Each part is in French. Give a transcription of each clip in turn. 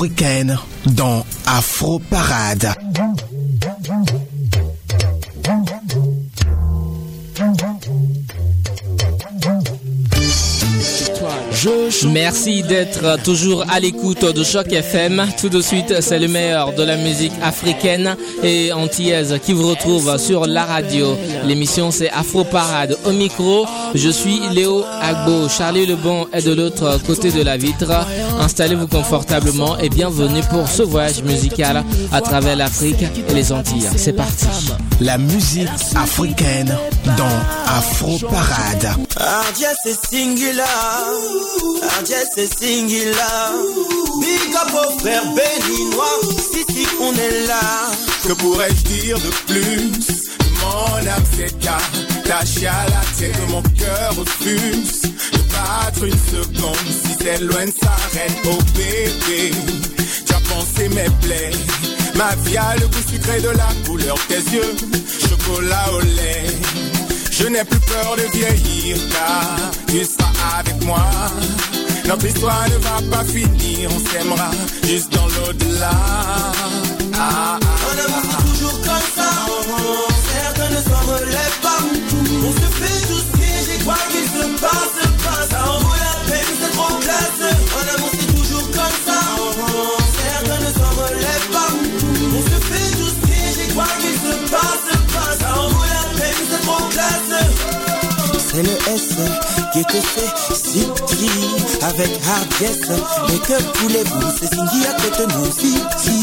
africaine dans Afro Parade. Merci d'être toujours à l'écoute de Choc FM. Tout de suite, c'est le meilleur de la musique africaine et antillaise qui vous retrouve sur la radio. L'émission c'est Afro Parade. Au micro, je suis Léo Agbo. Charlie Lebon est de l'autre côté de la vitre. Installez-vous confortablement et bienvenue pour ce voyage musical à travers l'Afrique et les Antilles. C'est parti. La musique africaine dans Afro Parade. Ardiès c'est singular, Ardiès c'est singular. Big up au frère béninois, si si on est là. Que pourrais-je dire de plus? Mon âme s'écarte, tâche à la tête de mon cœur refuse de battre une seconde. Si c'est loin de s'arrête, oh bébé, tu as pensé mes plaies. Ma vie a le goût sucré de la couleur de tes yeux, chocolat au lait. Je n'ai plus peur de vieillir car tu seras avec moi. Notre histoire ne va pas finir, on s'aimera juste dans l'au-delà. Ah, ah, On avance toujours comme ça, certains ne s'en relèvent pas. On se fait tous piéger, quoi qu'il se passe, se passe. Ça en vaut la peine, c'est trop classe. On avance toujours comme ça, C'est le S qui te fait petit avec hardness. Mais que voulez-vous, c'est Cindy à côté de nous. Si, si.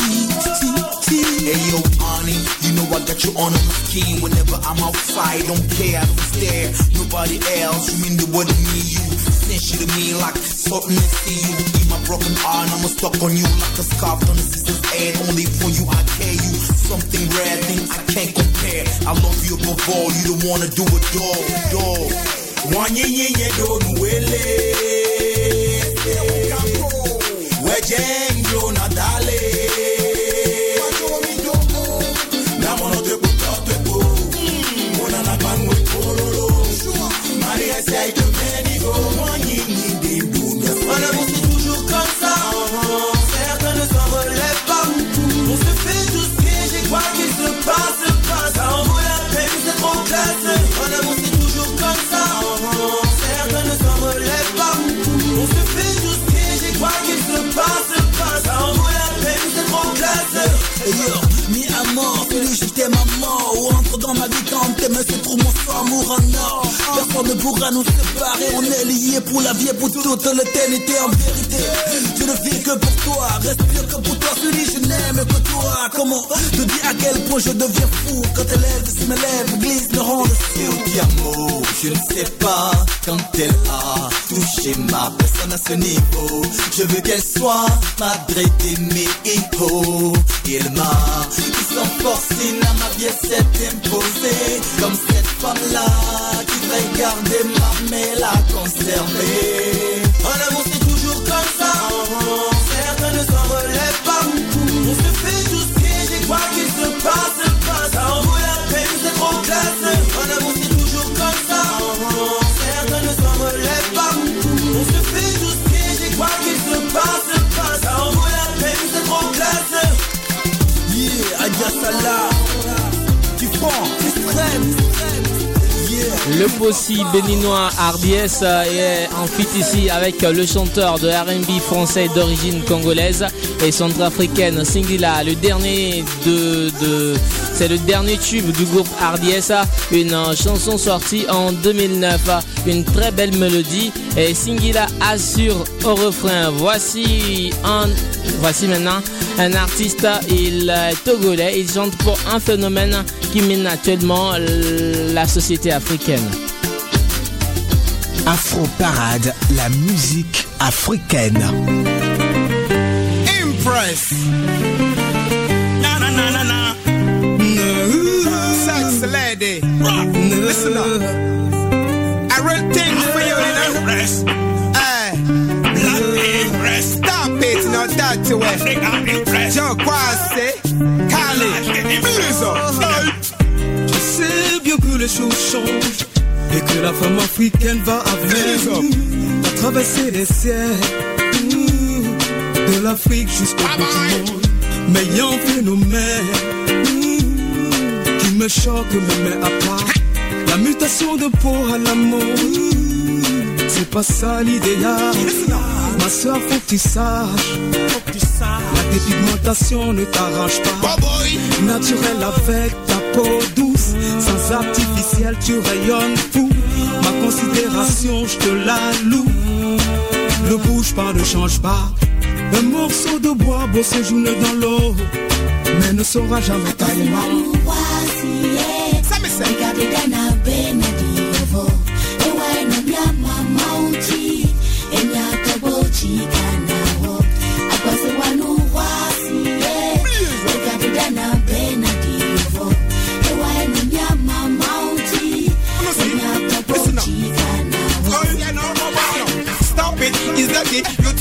Hey yo, honey, you know I got you on my skin whenever I'm outside. Don't care, I don't stare. Nobody else, you mean the word me. You snitch to me like something to see you. Be my broken arm, I'm stuck on you like a scarf on a sister's head. Only for you, I care you. Something rare, thing I can't compare care. I love you above all, you don't wanna do a dog, dog. Do do amour en or Personne ne pourra nous séparer, on est liés pour la vie et pour toute l'éternité en vérité. Je ne vis que pour toi, respire que pour toi, celui je n'aime que toi. Comment te dire à quel point je deviens fou Quand tes lèvres, si mes lèvres glissent, me rendent fou. Diamo, je ne sais pas quand elle a touché ma personne à ce niveau. Je veux qu'elle soit madre de mes hijos. Il m'a, sans force, à ma vie s'est imposée. Comme cette femme-là qui devrait garder ma mais la conserver. Le Possi béninois RBS est en fit ici avec le chanteur de R&B français d'origine congolaise et centrafricaine Singila, le dernier de, c'est le dernier tube du groupe RDS, une chanson sortie en 2009, une très belle mélodie et Singila assure au refrain. Voici un, voici maintenant un artiste, il est togolais, il chante pour un phénomène qui mine actuellement la société africaine. Afro Parade, la musique africaine. Impress. Na na na na na. Sex lady. Listen up. I real thing for you, you know Impress. Hey Stop it, not that Joe Kwasi Kali. Blizzard Je sais bien que les choses changent. et que la femme africaine va avec à traverser les siècles de l'Afrique jusqu'au bout du monde. Mais il y a un phénomène qui me choque, me met à part. La mutation de peau à l'amour, c'est pas ça l'idéal. Ma soeur, faut que tu saches. La dépigmentation ne t'arrange pas. Naturel avec ta peau douce, sans artificiel, tu rayonnes fou. Ma considération, je te la loue. Ne bouge pas, ne change pas. Un morceau de bois beau séjourne dans l'eau, mais ne saura jamais tailler. Stop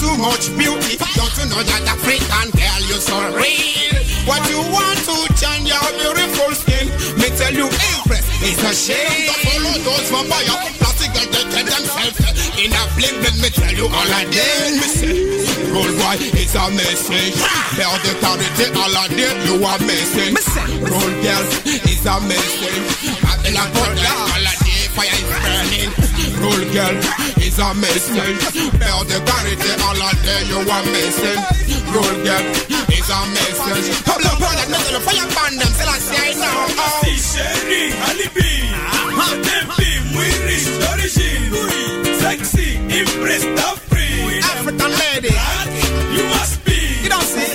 too much beauty. Don't you know that African girl, you're so real? What you want to change your beautiful skin? Me tell you, impress is a shame. Don't follow those vampire plastic girls, they tell themselves in a blink. Let me tell you all I did. Me say, roll boy, it's a message. Bear the authority, all I did, you are missing. Roll girl, it's a message. Babylon, all I did, fire is burning. Roll girl, is a message. Bear the authority, all I did, you are missing. Roll girl, is a message. Pablo, brother, no the fire band them, till I say now. Oh. Chérie, alibi, tempi, muy rich, d'origine, sexy, impress, free. African lady, You must be. you don't see.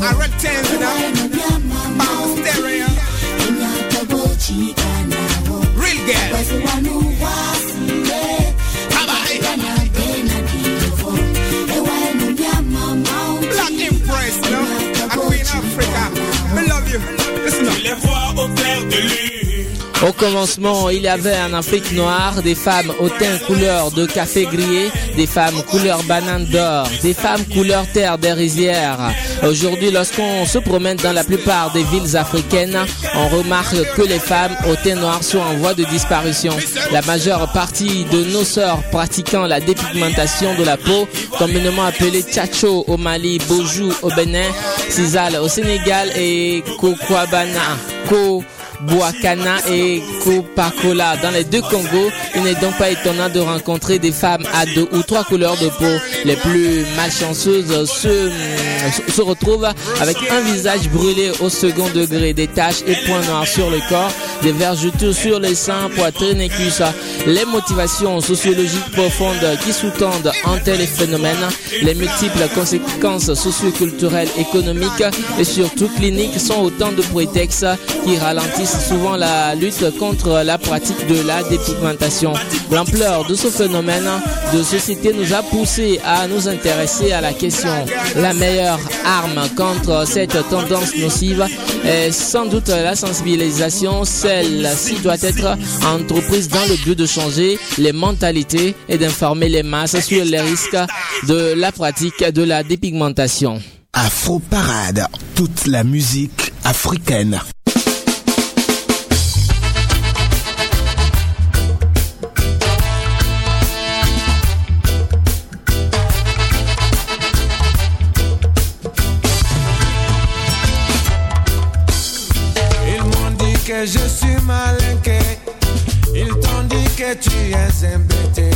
I rectangle, you know. Les voix au clair de lune. Au commencement, il y avait en Afrique noire des femmes au teint couleur de café grillé, des femmes couleur banane d'or, des femmes couleur terre des rizières. Aujourd'hui, lorsqu'on se promène dans la plupart des villes africaines, on remarque que les femmes au teint noir sont en voie de disparition. La majeure partie de nos sœurs pratiquant la dépigmentation de la peau, communément appelée tchacho au Mali, bojou au Bénin, sisal au Sénégal et kokwabana, ko Boakana et Copacola. Dans les deux Congos, il n'est donc pas étonnant de rencontrer des femmes à deux ou trois couleurs de peau. Les plus malchanceuses se, se retrouvent avec un visage brûlé au second degré, des taches et points noirs sur le corps, des vergetures sur les seins, poitrine et cuisses. Les motivations sociologiques profondes qui sous-tendent un tel phénomène, les multiples conséquences socioculturelles, économiques et surtout cliniques sont autant de prétextes qui ralentissent souvent la lutte contre la pratique de la dépigmentation. L'ampleur de ce phénomène de société nous a poussé à nous intéresser à la question. La meilleure arme contre cette tendance nocive est sans doute la sensibilisation. Celle-ci doit être entreprise dans le but de changer les mentalités et d'informer les masses sur les risques de la pratique de la dépigmentation. Afro Parade, toute la musique africaine. Je suis malinqué. Ils t'ont dit que tu es embêté.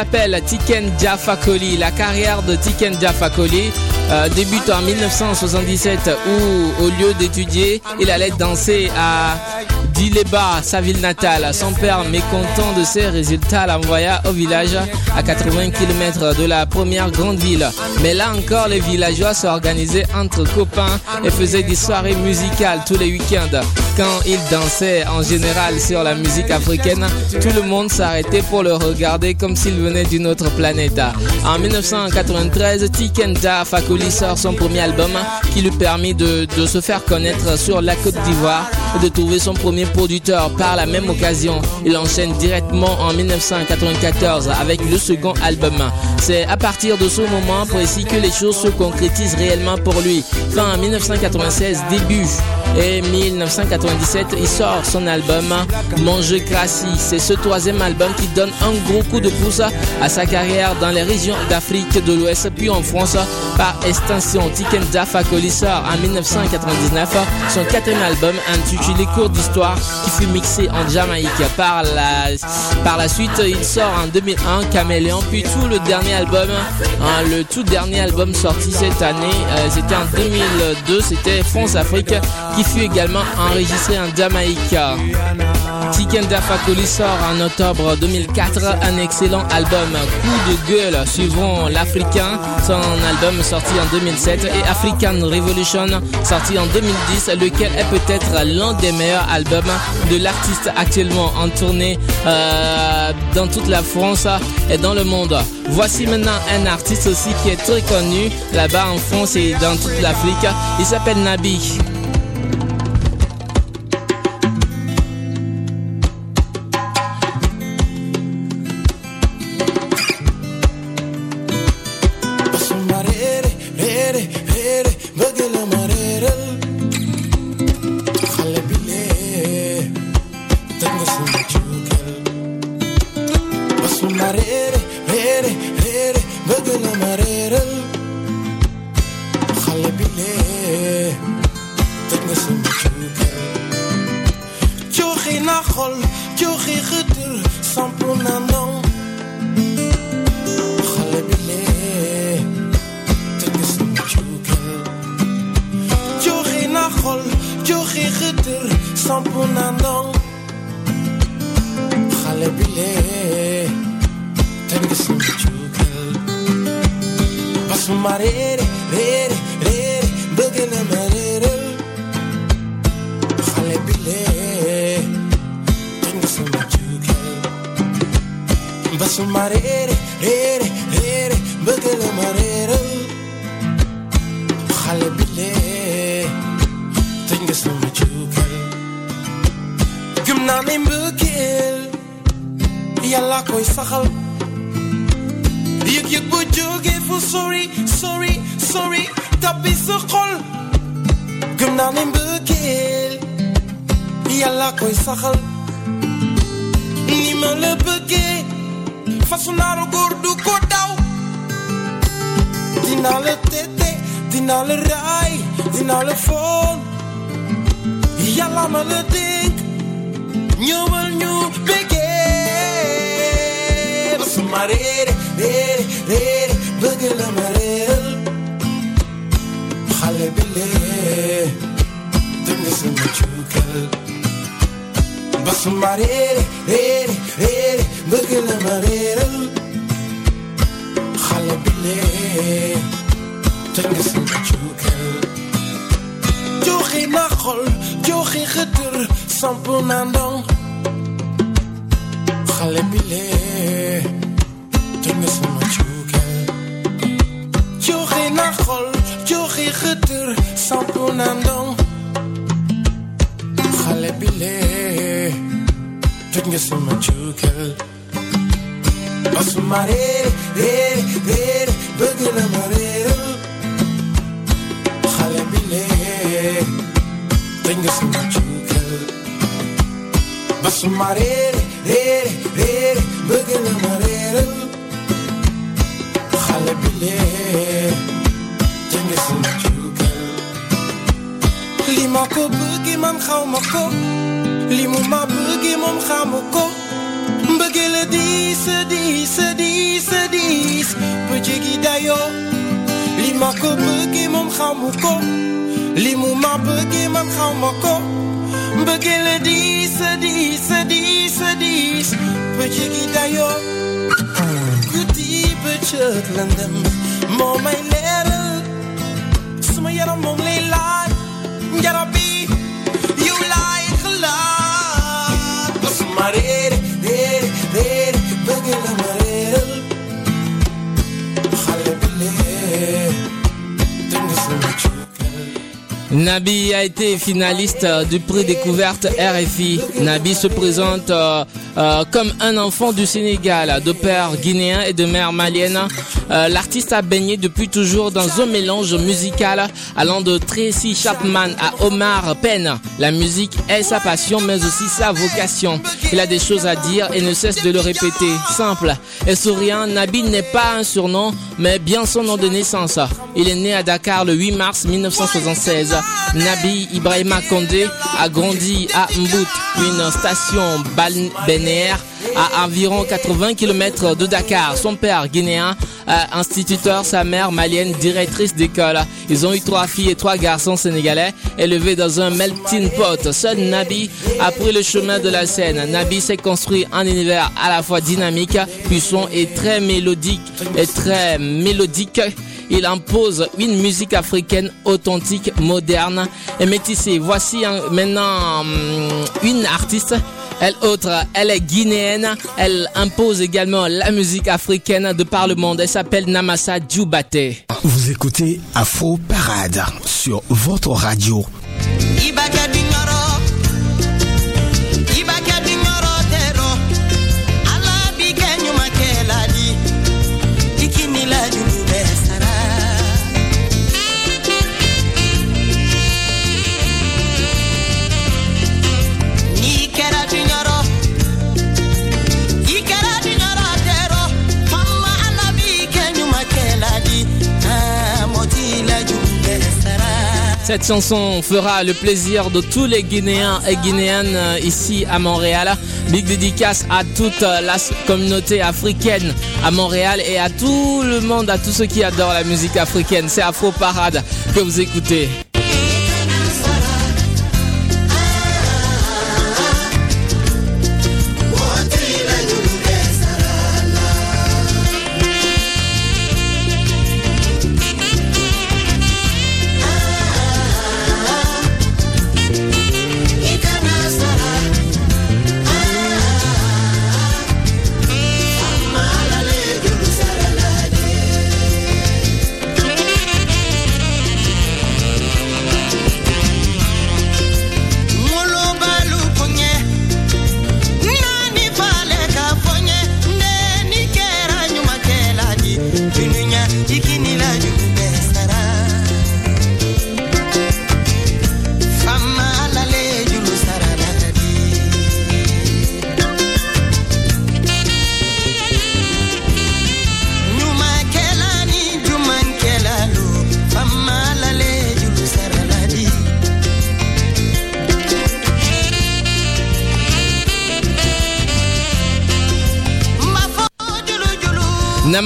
S'appelle Tiken Jafakoli. La carrière de Tiken Jafakoli euh, débute en 1977 où, au lieu d'étudier, il allait danser à Dileba, sa ville natale. Son père, mécontent de ses résultats, l'envoya au village à 80 km de la première grande ville. Mais là encore, les villageois s'organisaient entre copains et faisaient des soirées musicales tous les week-ends. Quand il dansait en général sur la musique africaine, tout le monde s'arrêtait pour le regarder comme s'il venait d'une autre planète. En 1993, Tikenda Fakoli sort son premier album qui lui permet de, de se faire connaître sur la Côte d'Ivoire et de trouver son premier producteur. Par la même occasion, il enchaîne directement en 1994 avec le second album. C'est à partir de ce moment précis que les choses se concrétisent réellement pour lui. Fin 1996, début et 1997, il sort son album Manger Crassi. C'est ce troisième album qui donne un gros coup de pouce à sa carrière dans les régions d'Afrique de l'Ouest, puis en France par extension. Tiken Fakoli sort en 1999 son quatrième album intitulé Cours d'histoire qui fut mixé en Jamaïque. Par la, suite, il sort en 2001 Caméléon, puis tout le dernier album, hein, le tout dernier album sorti cette année, euh, c'était en 2002, c'était France Afrique fut également enregistré en Jamaïque. Tiken Fakoli sort en octobre 2004 un excellent album Coup de gueule suivant l'Africain, son album sorti en 2007 et African Revolution sorti en 2010 lequel est peut-être l'un des meilleurs albums de l'artiste actuellement en tournée euh, dans toute la France et dans le monde. Voici maintenant un artiste aussi qui est très connu là-bas en France et dans toute l'Afrique. Il s'appelle Nabi. missing what you can. Tjochi nachol, tjochi gedur, sampro nandong. Chalebile, take missing what you can. Tjochi nachol, tjochi gedur, sampro nandong. Chalebile, take missing what you can. Was marere, rere, rere, begin. Tengo so much you can. But somebody, rere. Khale bile. Tengo so much you can. Gum na nim bugel. Yalla koy sorry, sorry, sorry. Tapi sa xol. Gum na yàlla koy saxal ni ma la bëggee fasu naaru góor du ko daw dinaa la tete dinaa ray raay dinaa la foon. Yàlla ma la dénk ñëwal ñu bëggee ba su ma réere réere réere bëgg la ma réeral xale bi lee dëng sama cuukal but somebody hit it, hit it, hit it Looking at my rhythm Halabile Tengisin jukel Jogi nagel, jogi gedur Sampun andong Halabile Tengisin jukel Jogi nagel, jogi gedur Sampun andong drinken som en tjurkall. Och så man är det, det, det, bögarna man är det. Kalla bilen, drinken som en tjurkall. Och så man är det, det, det, bögarna man är det. Kalla bilen, man, gauw maar. Li mou ma bege mou mkha mou ko. Bege le dis, dis, dis, dis. Peche gida yo. Li ma ko bege mou mkha Li mou ma bege mou mkha mou ko. Bege le dis, dis, dis, dis. Peche gida yo. Kuti peche klandem Mou may lerel. Suma yaram mou mle lal Yarabi Nabi a été finaliste du prix découverte RFI. Nabi se présente euh, euh, comme un enfant du Sénégal, de père guinéen et de mère malienne. Euh, l'artiste a baigné depuis toujours dans un mélange musical allant de Tracy Chapman à Omar Penn. La musique est sa passion mais aussi sa vocation. Il a des choses à dire et ne cesse de le répéter. Simple et souriant, Nabi n'est pas un surnom mais bien son nom de naissance. Il est né à Dakar le 8 mars 1976. Nabi Ibrahima Kondé a grandi à Mbout, une station balnéaire à environ 80 km de Dakar. Son père guinéen, instituteur, sa mère malienne, directrice d'école. Ils ont eu trois filles et trois garçons sénégalais élevés dans un melting pot. Seul Nabi a pris le chemin de la scène. Nabi s'est construit un univers à la fois dynamique, puissant et très mélodique et très mélodique. Il impose une musique africaine authentique, moderne et métissée. Voici maintenant une artiste elle autre, elle est guinéenne. Elle impose également la musique africaine de par le monde. Elle s'appelle Namasa Djoubate. Vous écoutez Afro Parade sur votre radio. Cette chanson fera le plaisir de tous les Guinéens et Guinéennes ici à Montréal. Big dédicace à toute la communauté africaine à Montréal et à tout le monde, à tous ceux qui adorent la musique africaine. C'est Afro Parade que vous écoutez.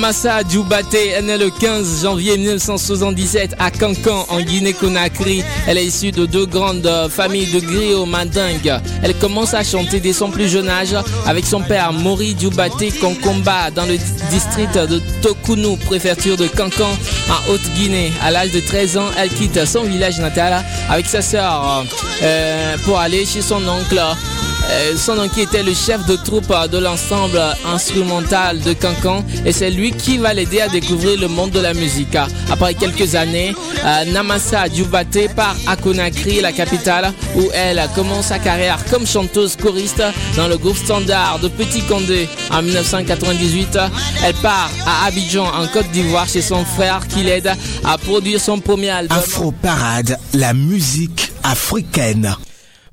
Namasa Djoubate est née le 15 janvier 1977 à Cancan en Guinée-Conakry. Elle est issue de deux grandes familles de griots mandingues. Elle commence à chanter dès son plus jeune âge avec son père Mori Djoubate Konkomba dans le district de Tokounou, préfecture de Cancan en Haute-Guinée. À l'âge de 13 ans, elle quitte son village natal avec sa sœur euh, pour aller chez son oncle Euh, son qui était le chef de troupe de l'ensemble instrumental de Cancan et c'est lui qui va l'aider à découvrir le monde de la musique. Après quelques années, euh, Namasa Djoubate part à Conakry, la capitale, où elle commence sa carrière comme chanteuse choriste dans le groupe standard de Petit Condé. En 1998, elle part à Abidjan, en Côte d'Ivoire, chez son frère qui l'aide à produire son premier album. Afro Parade, la musique africaine.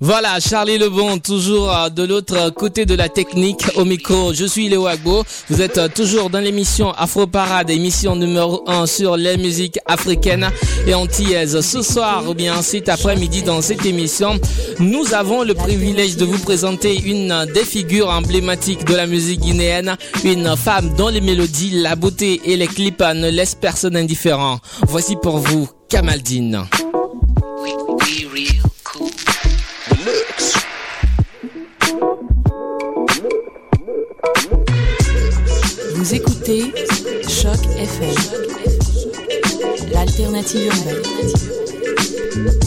Voilà, Charlie Lebon, toujours euh, de l'autre côté de la technique au. Je suis Léo Agbo. Vous êtes euh, toujours dans l'émission Afro Parade, émission numéro 1 sur les musiques africaines et antillaises. Ce soir ou bien cet après-midi dans cette émission, nous avons le privilège de vous présenter une des figures emblématiques de la musique guinéenne, une femme dont les mélodies, la beauté et les clips ne laissent personne indifférent. Voici pour vous Kamaldine. Choc FM, l'alternative urbaine.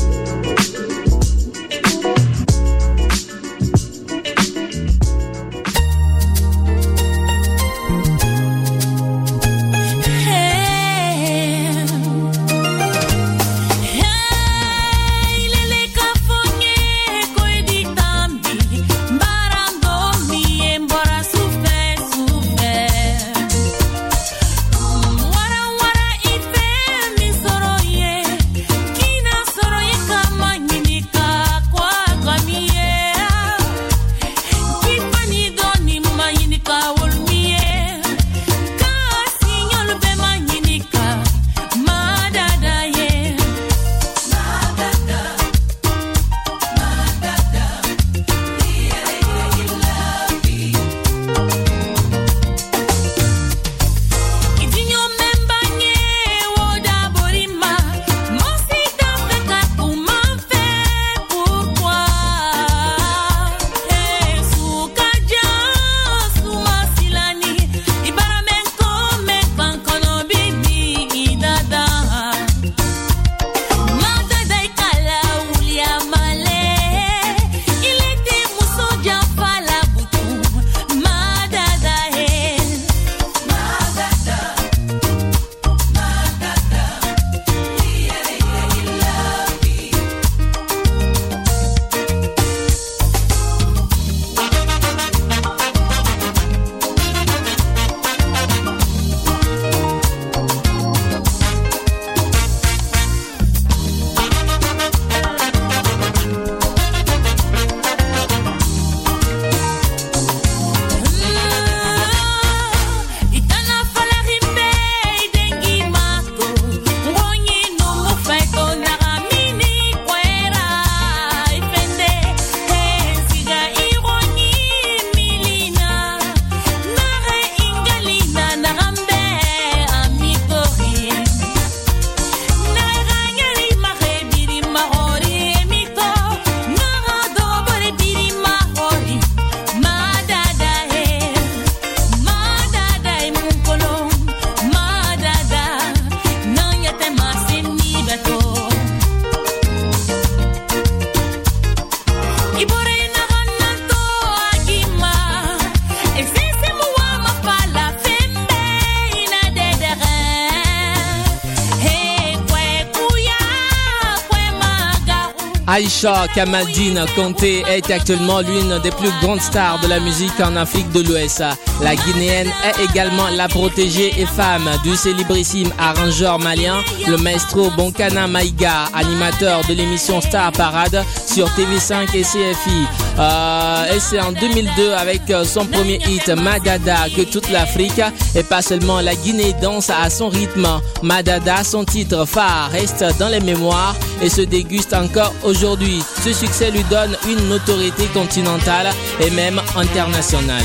Aisha Kamaldine Conté est actuellement l'une des plus grandes stars de la musique en Afrique de l'Ouest. La Guinéenne est également la protégée et femme du célébrissime arrangeur malien, le maestro Bonkana Maïga, animateur de l'émission Star Parade sur TV5 et CFI. Euh, et c'est en 2002 avec son premier hit Madada que toute l'Afrique et pas seulement la Guinée danse à son rythme. Madada, son titre phare, reste dans les mémoires et se déguste encore aujourd'hui. Ce succès lui donne une notoriété continentale et même internationale.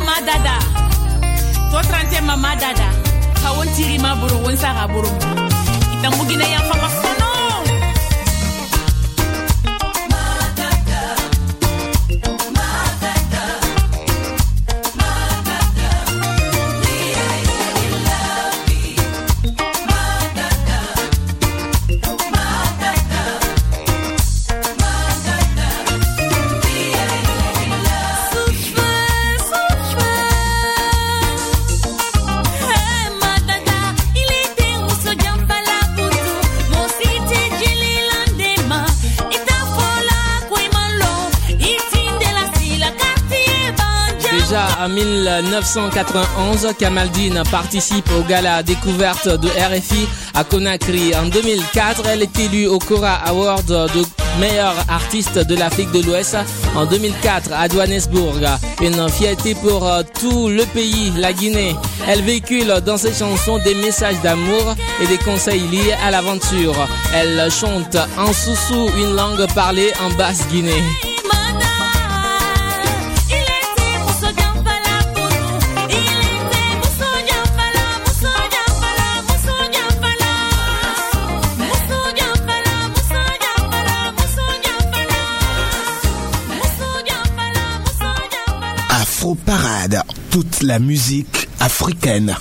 Madada. Madada. Ma 1991, Kamaldine participe au gala découverte de RFI à Conakry. En 2004, elle est élue au Cora Award de meilleure artiste de l'Afrique de l'Ouest. En 2004, à Johannesburg, une fierté pour euh, tout le pays, la Guinée. Elle véhicule dans ses chansons des messages d'amour et des conseils liés à l'aventure. Elle chante en soussou, une langue parlée en Parade, toute la musique africaine.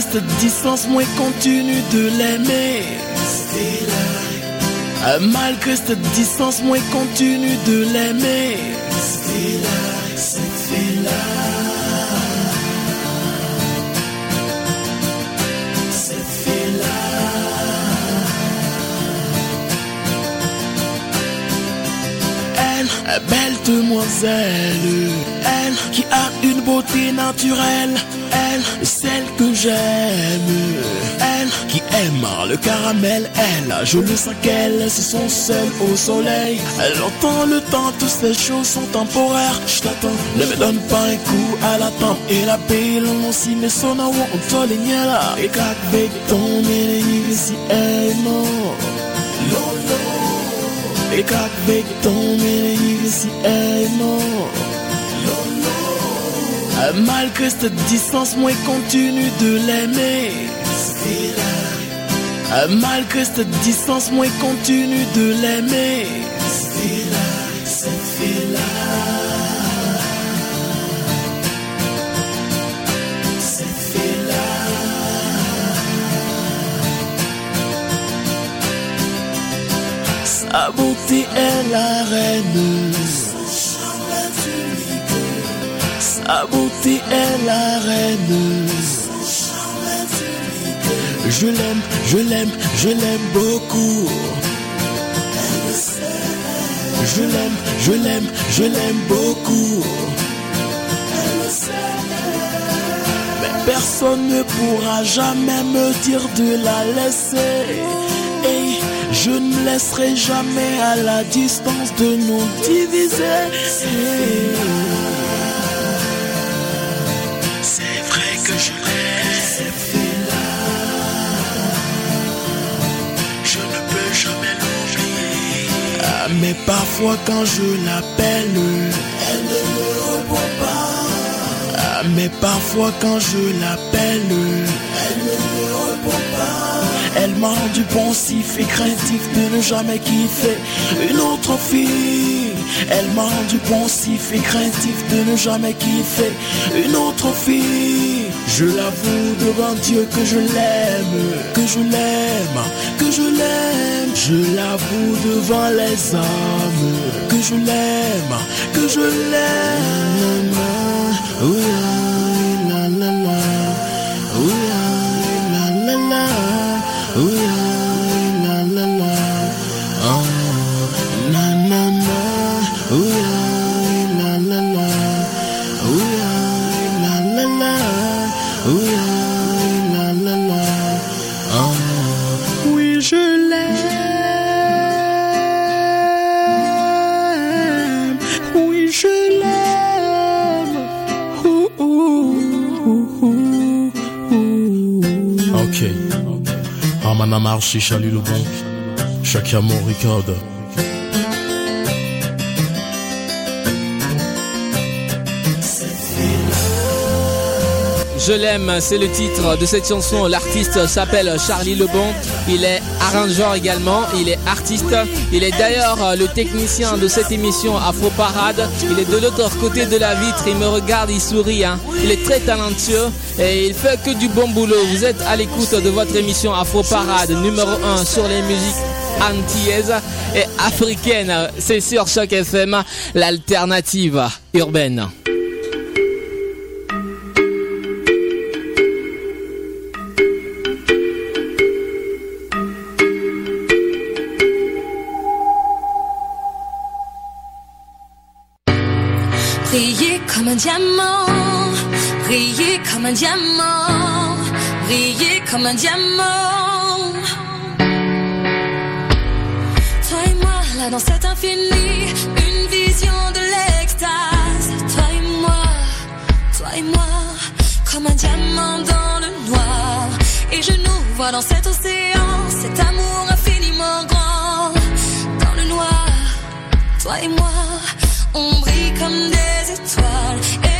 Cette distance, moi continue de l'aimer. Malgré cette distance, moi continue de l'aimer. Cette fille-là. belle demoiselle, elle qui a une beauté naturelle, elle, celle que j'aime, elle qui aime le caramel, elle, je le sais qu'elle, c'est son seul au soleil, elle entend le temps, toutes ces choses sont temporaires, je t'attends, ne me donne pas un coup à la tempe et la paix, l'on aussi mais son on te là, et quand ton mais si elle Ekak bek ton mene si non Malgré cette distance, moi continue de l'aimer. Malgré cette distance, moi continue de l'aimer. Cette fille-là. Sa beauté est la reine. Beauté est la reine. Je l'aime, je l'aime, je l'aime beaucoup. Je l'aime, je l'aime, je l'aime beaucoup. Mais personne ne pourra jamais me dire de la laisser. Je ne laisserai jamais à la distance de nous diviser. Mais parfois quand je l'appelle, elle ne me répond pas. Ah, mais parfois quand je l'appelle, elle ne me répond pas. Elle m'a rendu pensif et craintif de ne jamais kiffer une autre fille. Elle m'a rendu pensif et craintif de ne jamais kiffer une autre fille. Je l'avoue devant Dieu que je l'aime, que je l'aime, que je l'aime. Je l'avoue devant les hommes, que je l'aime, que je l'aime. Marché Chalut le bon, chaque amour record. Je l'aime, c'est le titre de cette chanson. L'artiste s'appelle Charlie Lebon. Il est arrangeur également, il est artiste. Il est d'ailleurs le technicien de cette émission Afro Parade. Il est de l'autre côté de la vitre, il me regarde, il sourit. Hein. Il est très talentueux et il fait que du bon boulot. Vous êtes à l'écoute de votre émission Afro Parade numéro 1 sur les musiques antillaises et africaines. C'est sur Choc FM, l'alternative urbaine. Diamant, briller comme un diamant, briller comme un diamant. Toi et moi, là dans cet infini, une vision de l'extase. Toi et moi, toi et moi, comme un diamant dans le noir. Et je nous vois dans cet océan, cet amour infiniment grand. Dans le noir, toi et moi, on brille comme des étoiles.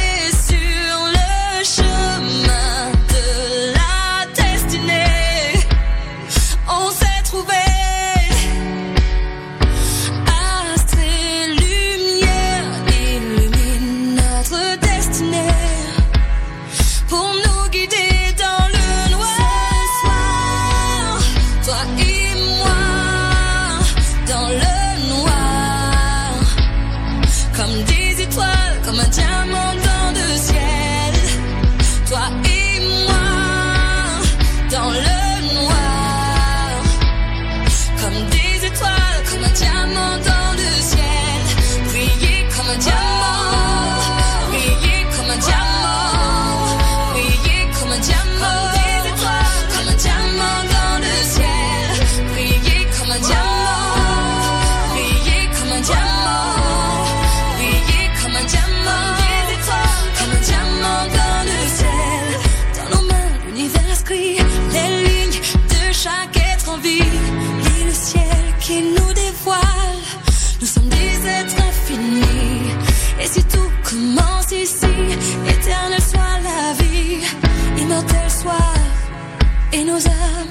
Et nos âmes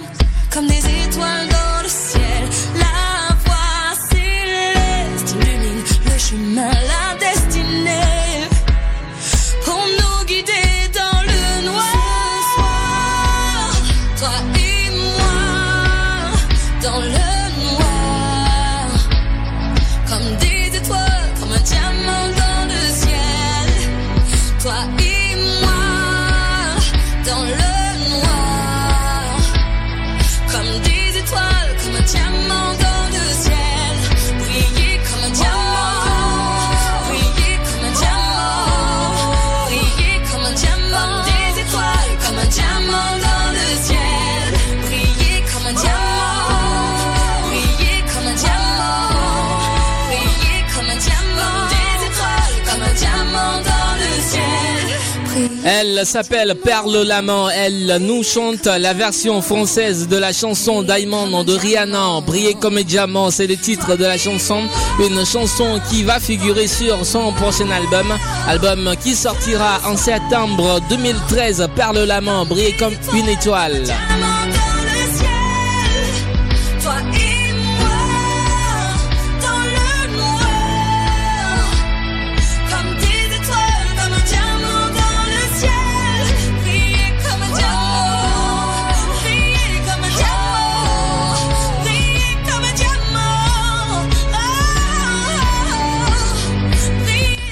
Elle s'appelle Perle Lamant. Elle nous chante la version française de la chanson Diamond de Rihanna. Briller comme un diamant, c'est le titre de la chanson. Une chanson qui va figurer sur son prochain album. Album qui sortira en septembre 2013. Perle Lamant, briller comme une étoile.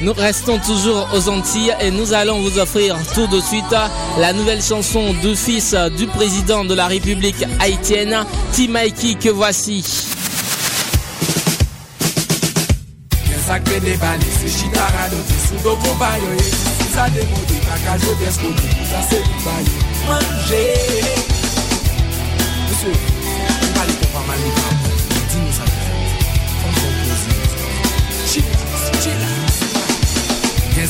Nous restons toujours aux Antilles et nous allons vous offrir tout de suite la nouvelle chanson du fils du président de la République haïtienne, Timaiki, que voici.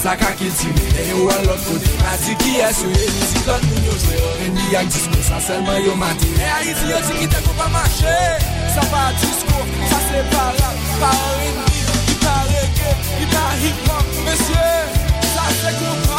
sa kakil tire E yo an lot kode Asi ki eswe Si lot moun yo jwe Rendi ak disko Sa selman yo mate. E a iti yo di ki te kou pa mache Sa pa disko Sa se pa rap Pa rendi Ki pa reggae Ki pa hip hop Mesye. Sa se kou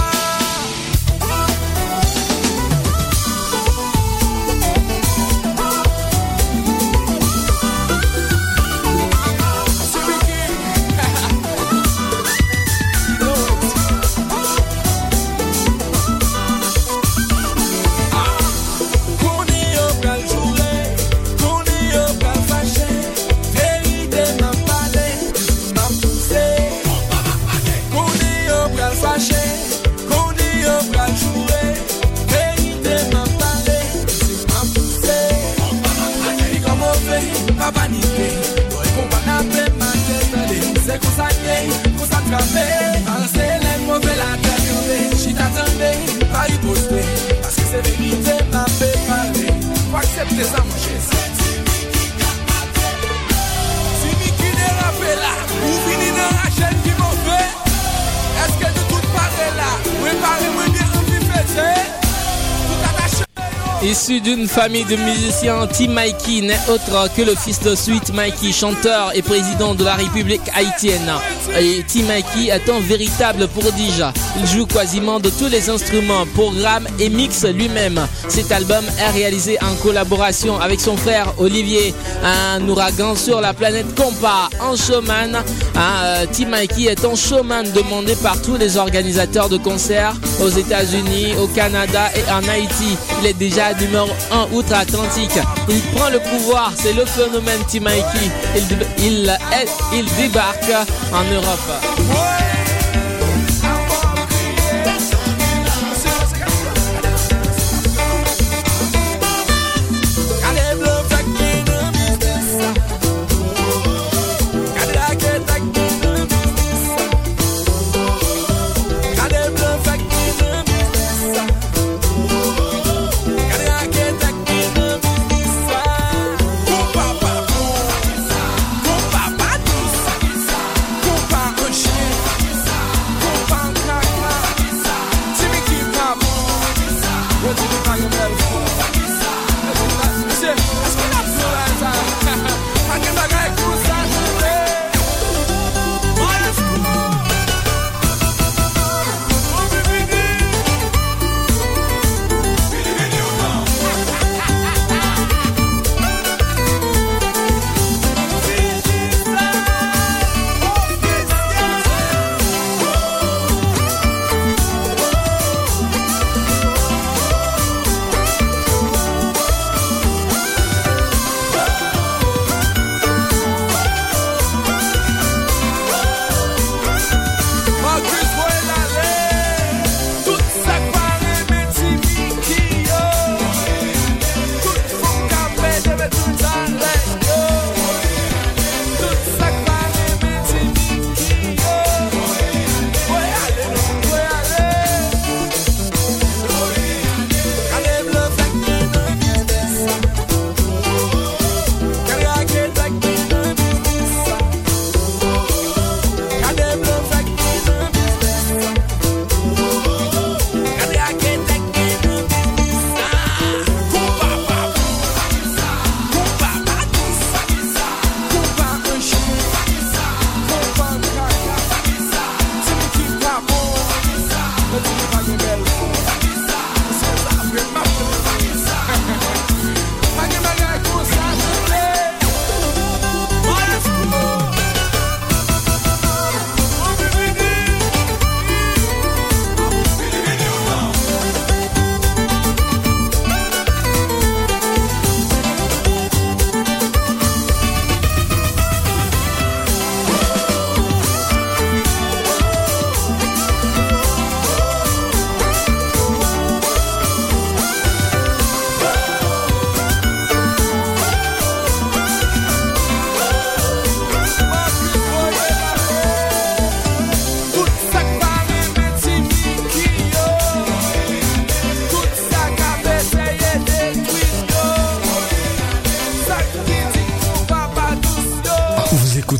Issu d'une famille de musiciens, Tim Mikey n'est autre que le fils de Sweet Mikey, chanteur et président de la République haïtienne. Et Tim Mikey est un véritable prodige. Il joue quasiment de tous les instruments, programme et mixe lui-même. Cet album est réalisé en collaboration avec son frère Olivier, un ouragan sur la planète Compa, un showman. Euh, Tim Mikey est un showman demandé par tous les organisateurs de concerts aux États-Unis, au Canada et en Haïti. Il est déjà numéro 1 outre-Atlantique. Il prend le pouvoir, c'est le phénomène Timaiki. Il, il, il, il débarque en Europe.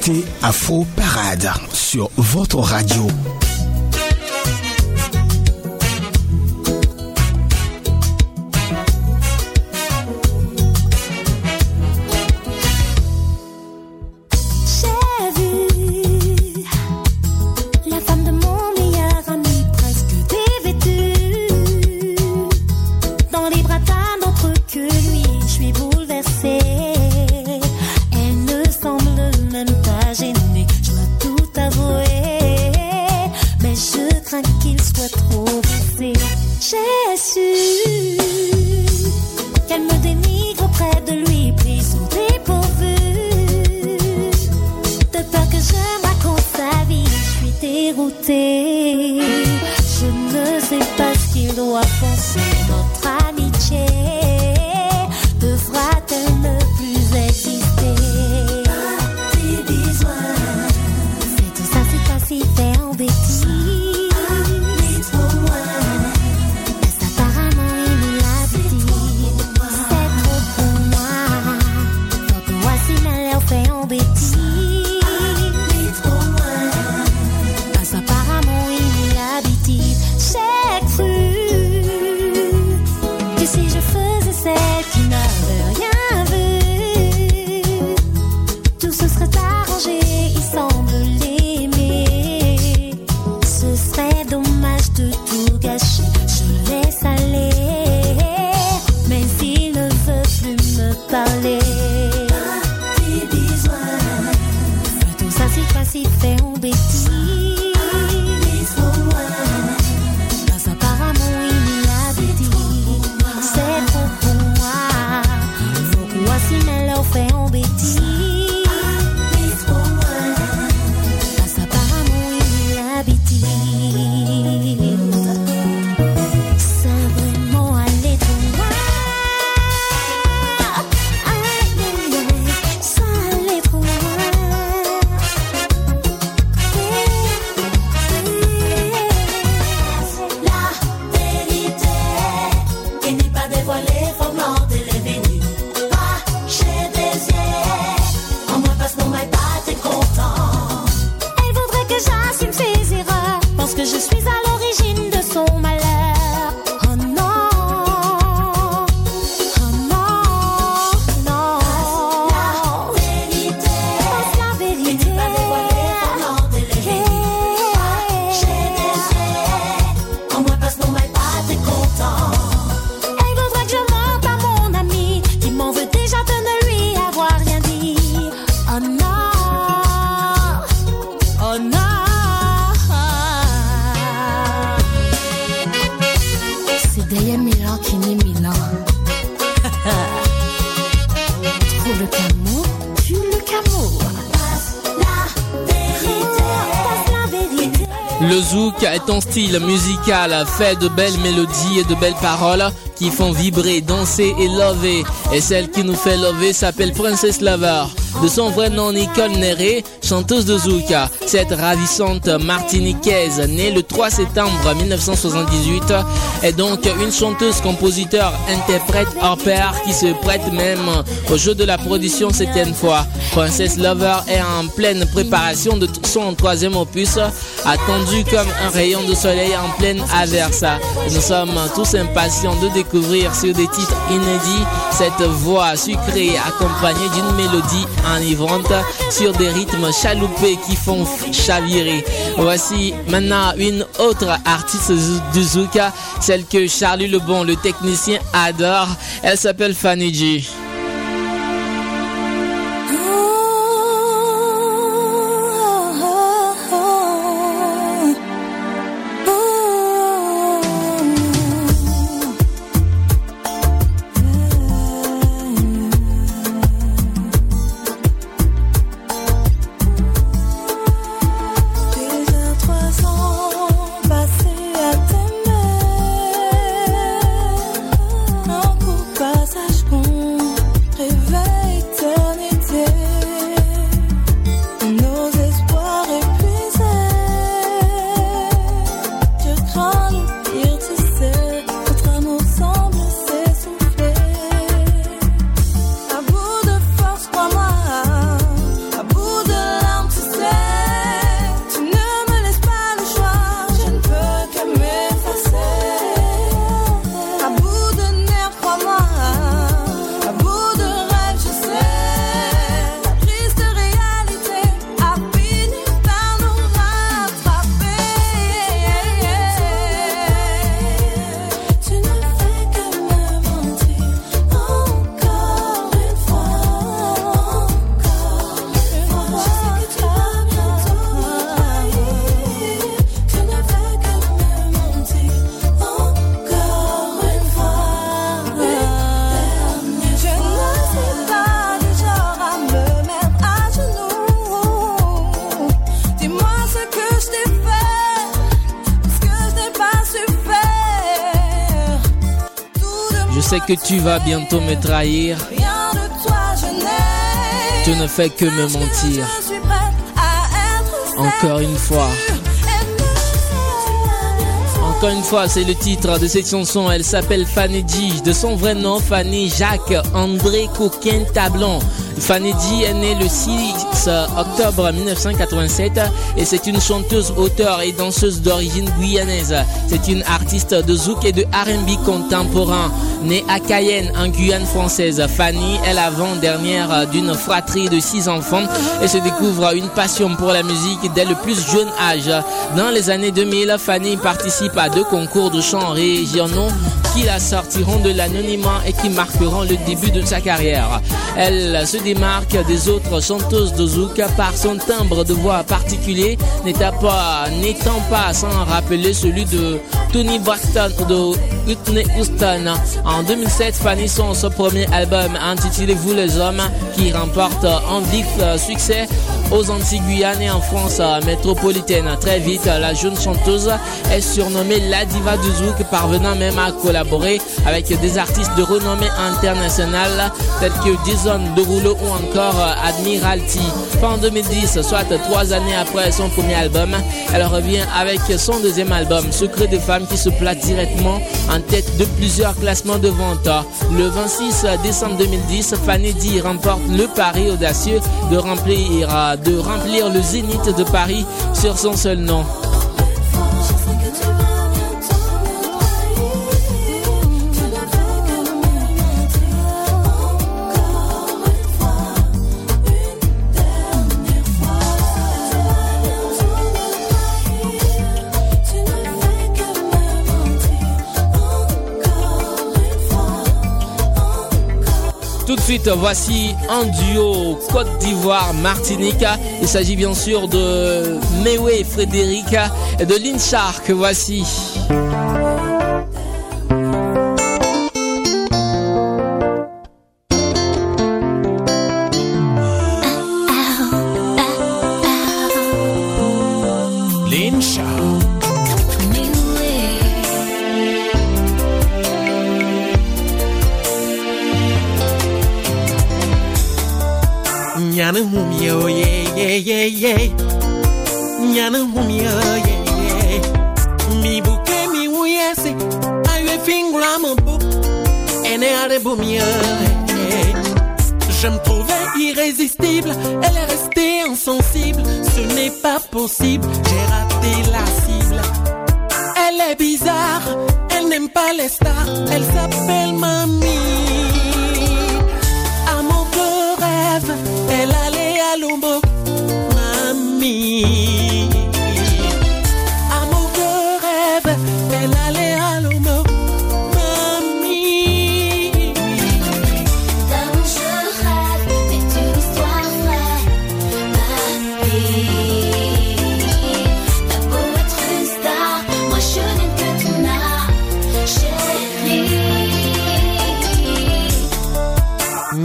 Écoutez Afro Parade sur votre radio. Style fait de belles mélodies et de belles paroles qui font vibrer, danser et lover. Et celle qui nous fait lover s'appelle Princess Lover. De son vrai nom Nicole Néré, chanteuse de Zouka. Cette ravissante martiniquaise, née le 3 septembre 1978, est donc une chanteuse, compositeur, interprète hors pair qui se prête même au jeu de la production septième fois. Princess Lover est en pleine préparation de son troisième opus, attendu comme un rayon de soleil en pleine aversa. Nous sommes tous impatients de découvrir sur des titres inédits cette voix sucrée accompagnée d'une mélodie enivrante sur des rythmes chaloupés qui font chavirer. Voici maintenant une autre artiste du Zouka, celle que Charlie Lebon, le technicien, adore. Elle s'appelle Fanny G. que tu vas bientôt me trahir. Tu ne fais que me mentir. Encore une fois. Encore une fois, c'est le titre de cette chanson. Elle s'appelle Fanny G. De son vrai nom, Fanny Jacques André Coquin Tablon. Fanny G est née le 6 octobre 1987 et c'est une chanteuse, auteure et danseuse d'origine guyanaise. C'est une artiste de zouk et de R&B contemporain. Née à Cayenne, en Guyane française, Fanny est l'avant-dernière d'une fratrie de six enfants et se découvre une passion pour la musique dès le plus jeune âge. Dans les années 2000, Fanny participe à deux concours de chant régionaux qui la sortiront de l'anonymat et qui marqueront le début de sa carrière. Elle se démarque des autres chanteuses de zouk par son timbre de voix particulier, n'étant pas, sans rappeler celui de Tony Braxton de Whitney Houston. 2007, Fanny son premier album intitulé Vous les hommes qui remporte un vif succès aux Antilles Guyane et en France métropolitaine. Très vite, la jeune chanteuse est surnommée la diva du zouk, parvenant même à collaborer avec des artistes de renommée internationale tels que Jason Derulo ou encore Admiralty. Fin 2010, soit trois années après son premier album, elle revient avec son deuxième album, Secret de femmes, qui se place directement en tête de plusieurs classements de vente. Le 26 décembre 2010, Fanny D remporte le pari audacieux de remplir de remplir le zénith de Paris sur son seul nom. Voici un duo Côte d'Ivoire Martinique. Il s'agit bien sûr de Mewe Frédéric et de Lynn Shark. Voici.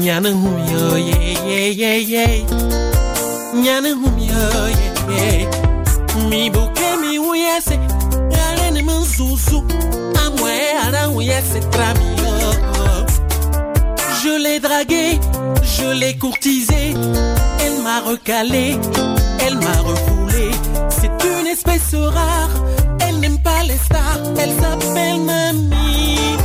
Nyana humio ye ye ye ye Nyana humio ye ye Mi buke mi uyese Yale ni mzuzu Amwe ara uyese tramio Je l'ai draguée, je l'ai courtisée Elle m'a recalé, elle m'a refoulé. C'est une espèce rare Elle n'aime pas les stars Elle s'appelle Mamie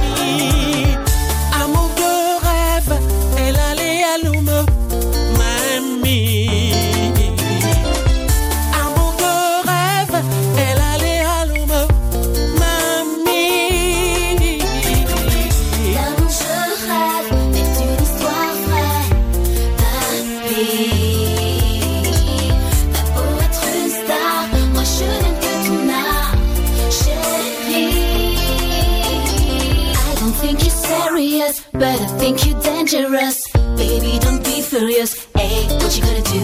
dangerous. Baby, don't be furious. Hey, what you gonna do?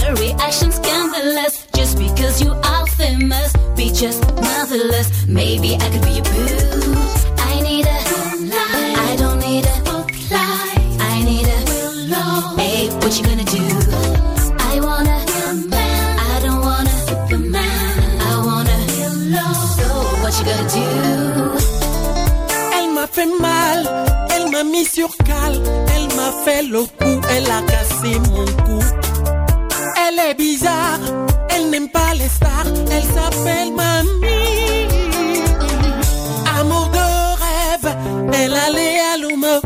Your reaction's scandalous. Just because you are famous, be just marvelous. Maybe I could be your boo. Mis sur cale, elle m'a fait le coup, elle a cassé mon cou. Elle est bizarre, elle n'aime pas les stars, elle s'appelle Mamie. Amour de rêve, elle allait à l'homme,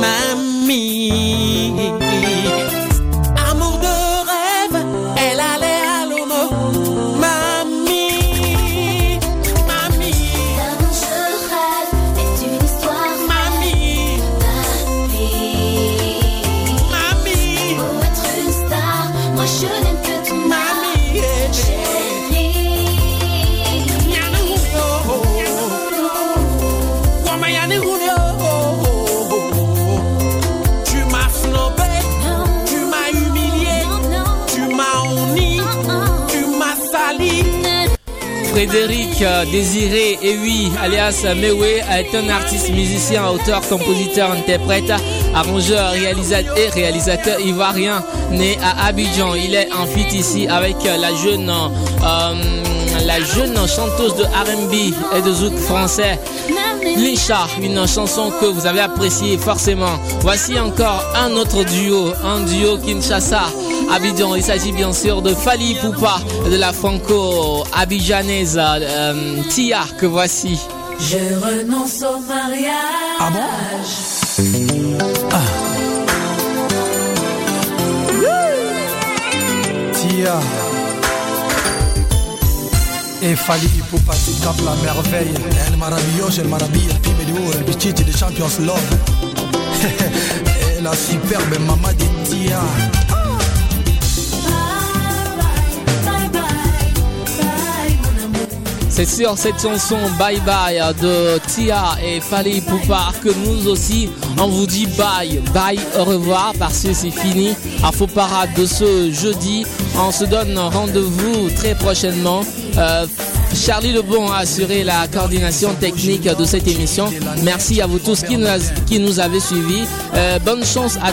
Mamie. Euh, Désiré Ewi, alias Mewe, est un artiste, musicien, auteur, compositeur, interprète, arrangeur, réalisateur et réalisateur ivoirien, né à Abidjan. Il est en feat ici avec euh, la jeune, euh, la jeune chanteuse de R&B et de zouk français, Lisha, une chanson que vous avez appréciée forcément. Voici encore un autre duo, un duo Kinshasa. Abidjan, il s'agit bien sûr de Fali Poupa de la franco-abidjanaise euh, Tia que voici. Je renonce au mariage. Ah bon? Tia. E Fali Ipupa tu tapes la merveille. El maravilloso, el maravilla, el oro, el bichiti de Champions Love. Et la superbe maman de Tia C'est sur cette chanson Bye Bye de Tia et Fali Poupa que nous aussi on vous dit bye, bye, au revoir parce que c'est fini. Info parade de ce jeudi. On se donne rendez-vous très prochainement. Euh, Charlie Lebon a assuré la coordination technique de cette émission. Merci à vous tous qui nous, qui nous avez suivis. Euh, bonne chance à